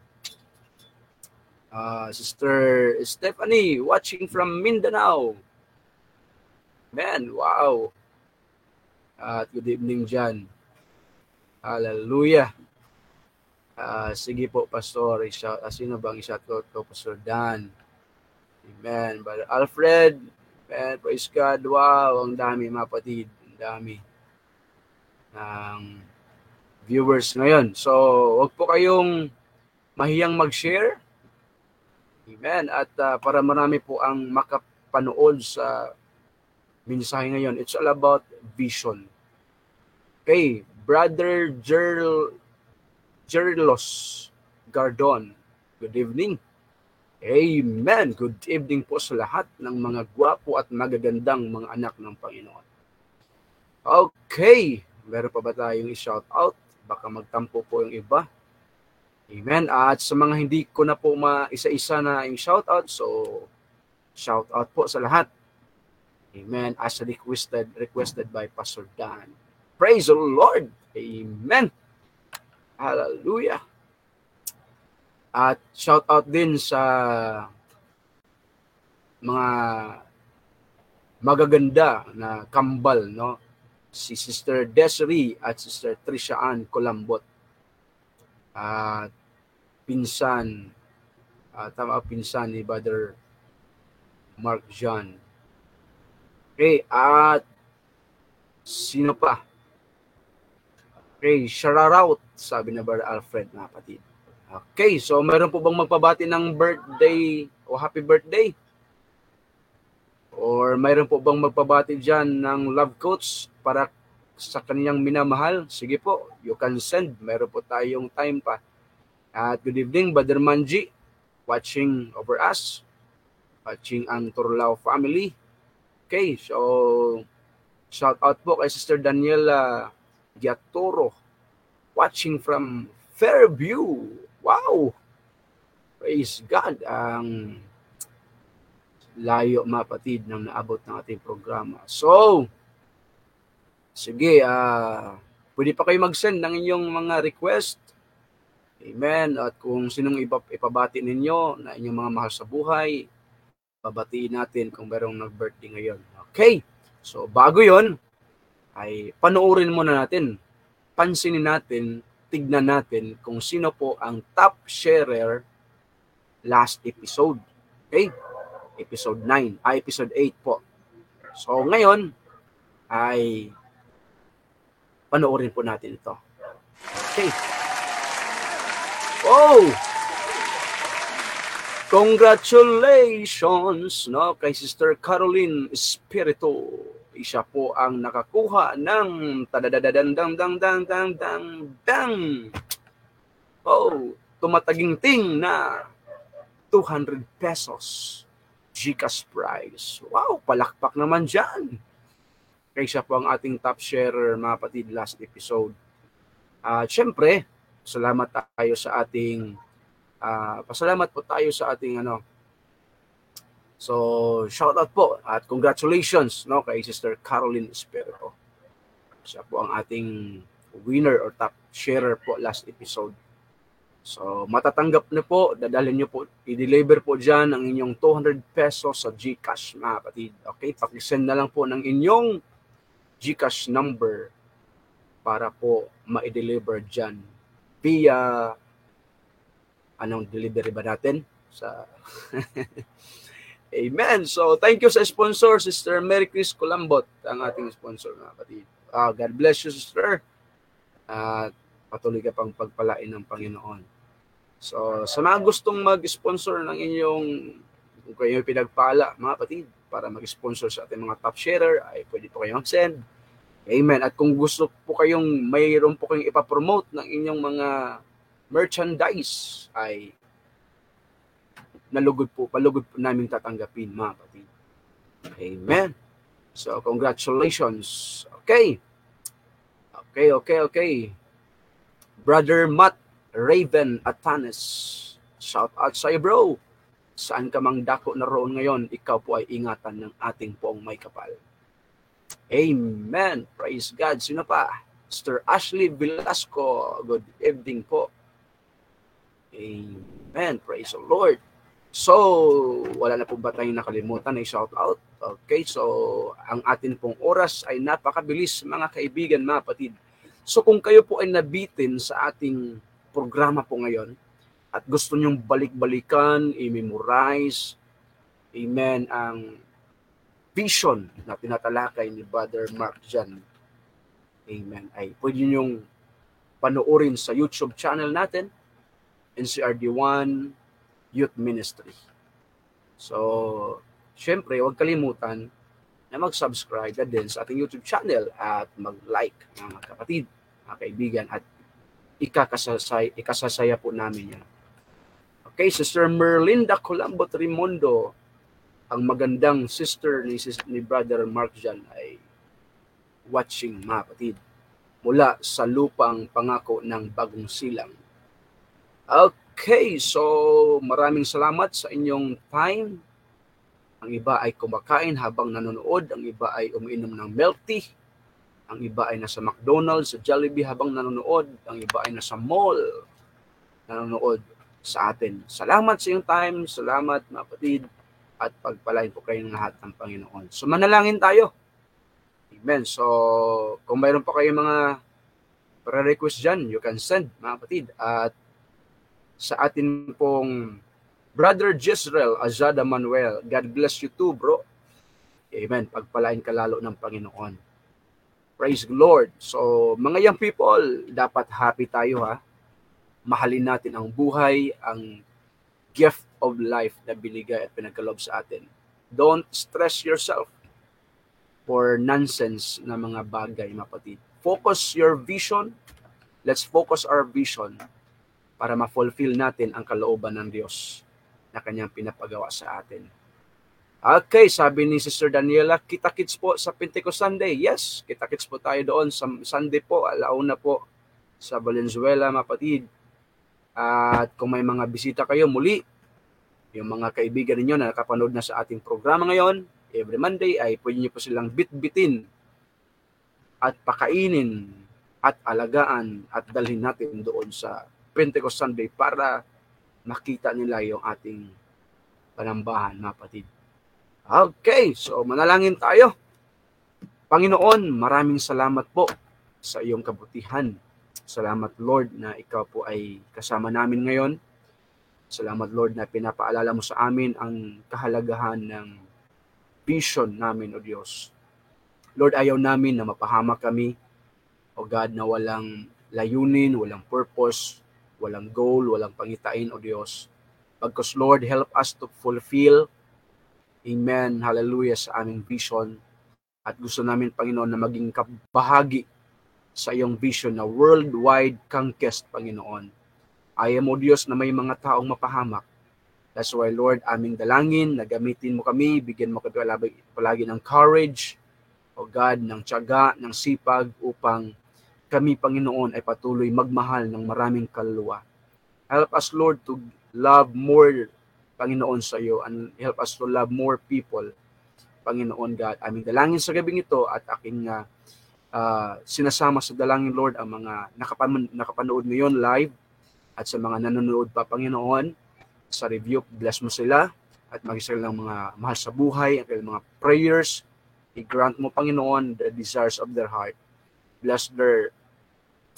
Uh, Sister Stephanie, watching from Mindanao. Man, wow. At uh, good evening dyan. Hallelujah. Uh, sige po, Pastor. Shout, uh, sino bang i-shout out ko? Pastor Dan. Amen. Brother Alfred, Man, praise God. Wow, ang dami mga patid. Ang dami ng viewers ngayon. So, wag po kayong mahiyang mag-share. Amen. At uh, para marami po ang makapanood sa mensahe ngayon. It's all about vision. Okay, Brother Gerl Gerlos Gardon. Good evening. Amen. Good evening po sa lahat ng mga gwapo at magagandang mga anak ng Panginoon. Okay. Meron pa ba tayong i-shout out? Baka magtampo po yung iba. Amen. At sa mga hindi ko na po maisa-isa na yung shout out, so shout out po sa lahat. Amen. As requested, requested by Pastor Dan. Praise the Lord. Amen. Hallelujah. At shout out din sa mga magaganda na kambal, no? Si Sister Desiree at Sister Trisha Ann Colambot. At pinsan, uh, tama pinsan ni Brother Mark John. Okay, at sino pa? Okay, shoutout, sabi na Brother Alfred na kapatid. Okay, so meron po bang magpabati ng birthday o happy birthday? Or mayroon po bang magpabati dyan ng love quotes para sa kanyang minamahal? Sige po, you can send. Meron po tayong time pa. At good evening, Brother Manji, watching over us, watching ang Turlao family. Okay, so shout out po kay Sister Daniela Giatoro, watching from Fairview, Wow! Praise God! Ang layo mapatid ng naabot ng ating programa. So, sige, uh, pwede pa kayo mag-send ng inyong mga request. Amen. At kung sinong iba, ipabati ninyo na inyong mga mahal sa buhay, babatiin natin kung merong nag-birthday ngayon. Okay, so bago yon ay panoorin muna natin, pansinin natin, tignan natin kung sino po ang top sharer last episode. Okay? Episode 9, ah, episode 8 po. So ngayon ay panoorin po natin ito. Okay. Oh! Congratulations no kay Sister Caroline Espiritu. Isa po ang nakakuha ng tadadadadang dang dang dang dang dang dang. Oh, tumataginting na 200 pesos GCash prize. Wow, palakpak naman dyan. Kaya siya po ang ating top sharer mga patid last episode. At uh, syempre, salamat tayo sa ating uh, pasalamat po tayo sa ating ano So, shout out po at congratulations no kay Sister Caroline Espiritu. Siya po ang ating winner or top sharer po last episode. So, matatanggap na po, dadalhin niyo po, i-deliver po dyan ang inyong 200 pesos sa GCash, mga kapatid. Okay, pakisend na lang po ng inyong GCash number para po ma-deliver dyan via anong delivery ba natin sa Amen. So, thank you sa sponsor, Sister Mary Chris Colambot, ang ating sponsor, mga kapatid. Uh, God bless you, Sister. At uh, patuloy ka pang pagpalain ng Panginoon. So, sa mga gustong mag-sponsor ng inyong, kung kayo pinagpala, mga kapatid, para mag-sponsor sa ating mga top sharer, ay pwede po kayong send. Amen. At kung gusto po kayong, mayroon po kayong ipapromote ng inyong mga merchandise, ay nalugod po, palugod po namin tatanggapin, mga kapatid. Amen. So, congratulations. Okay. Okay, okay, okay. Brother Matt Raven Atanes. Shout out sa iyo, bro. Saan ka mang dako na roon ngayon, ikaw po ay ingatan ng ating poong may kapal. Amen. Praise God. Sino pa? Mr. Ashley Velasco. Good evening po. Amen. Praise the Lord. So, wala na po ba tayong nakalimutan na shout out? Okay, so ang atin pong oras ay napakabilis mga kaibigan, mga patid. So kung kayo po ay nabitin sa ating programa po ngayon at gusto nyong balik-balikan, i-memorize, amen, ang vision na tinatalakay ni Brother Mark Jan, amen, ay pwede nyong panoorin sa YouTube channel natin, NCRD1 Youth Ministry. So, syempre, huwag kalimutan na mag-subscribe na din sa ating YouTube channel at mag-like mga kapatid, mga kaibigan at ikakasasay, ikasasaya po namin yan. Okay, Sister Merlinda Colombo Trimondo, ang magandang sister ni, ni Brother Mark Jan ay watching mga kapatid mula sa lupang pangako ng bagong silang. Okay. Okay, so maraming salamat sa inyong time. Ang iba ay kumakain habang nanonood, ang iba ay umiinom ng milk tea, ang iba ay nasa McDonald's, sa Jollibee habang nanonood, ang iba ay nasa mall nanonood sa atin. Salamat sa iyong time, salamat mga kapatid, at pagpalain po kayo ng lahat ng Panginoon. So manalangin tayo. Amen. So kung mayroon pa kayong mga pre-request dyan, you can send mga kapatid. At sa atin pong Brother Jezreel Azada Manuel. God bless you too, bro. Amen. Pagpalain ka lalo ng Panginoon. Praise the Lord. So, mga young people, dapat happy tayo ha. Mahalin natin ang buhay, ang gift of life na binigay at pinagkalob sa atin. Don't stress yourself for nonsense na mga bagay, mapatid. Focus your vision. Let's focus our vision para ma-fulfill natin ang kalooban ng Diyos na kanyang pinapagawa sa atin. Okay, sabi ni Sister Daniela, kita-kits po sa Pentecost Sunday. Yes, kita-kits po tayo doon sa Sunday po, alauna po sa Valenzuela, mapatid. At kung may mga bisita kayo muli, yung mga kaibigan ninyo na nakapanood na sa ating programa ngayon, every Monday ay pwede niyo po silang bit-bitin at pakainin at alagaan at dalhin natin doon sa Pentecost Sunday para makita nila yung ating panambahan, mga patid. Okay, so manalangin tayo. Panginoon, maraming salamat po sa iyong kabutihan. Salamat Lord na ikaw po ay kasama namin ngayon. Salamat Lord na pinapaalala mo sa amin ang kahalagahan ng vision namin o Diyos. Lord, ayaw namin na mapahamak kami o God na walang layunin, walang purpose, walang goal, walang pangitain o Diyos. Pagkos Lord, help us to fulfill Amen, hallelujah sa aming vision. At gusto namin, Panginoon, na maging kabahagi sa iyong vision na worldwide conquest, Panginoon. Ayaw mo, Diyos, na may mga taong mapahamak. That's why, Lord, aming dalangin, na gamitin mo kami, bigyan mo kami palagi, ng courage, o God, ng tiyaga, ng sipag, upang kami, Panginoon, ay patuloy magmahal ng maraming kaluluwa. Help us, Lord, to love more Panginoon sa iyo and help us to love more people. Panginoon God, aming dalangin sa gabing ito at aking uh, uh, sinasama sa dalangin Lord ang mga nakapan- nakapanood ngayon live at sa mga nanonood pa Panginoon sa review, bless mo sila at maging ng mga mahal sa buhay, ang mga prayers, i-grant mo Panginoon the desires of their heart. Bless their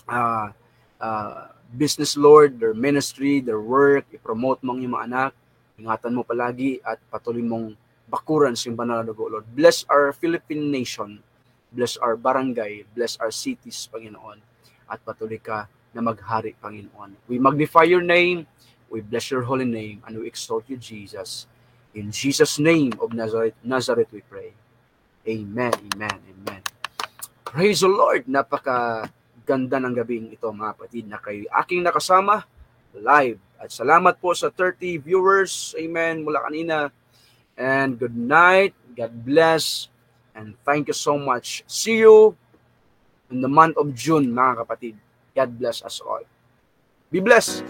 uh, uh, business Lord, their ministry, their work, i-promote mo ang iyong mga anak, Ingatan mo palagi at patuloy mong bakuran sa banal na Lord. Bless our Philippine nation. Bless our barangay. Bless our cities, Panginoon. At patuloy ka na maghari, Panginoon. We magnify your name. We bless your holy name. And we exalt you, Jesus. In Jesus' name of Nazareth, Nazareth we pray. Amen, amen, amen. Praise the Lord. Napaka ganda ng gabing ito, mga kapatid, na kay aking nakasama live at salamat po sa 30 viewers. Amen. Mula kanina. And good night. God bless. And thank you so much. See you in the month of June, mga kapatid. God bless us all. Be blessed.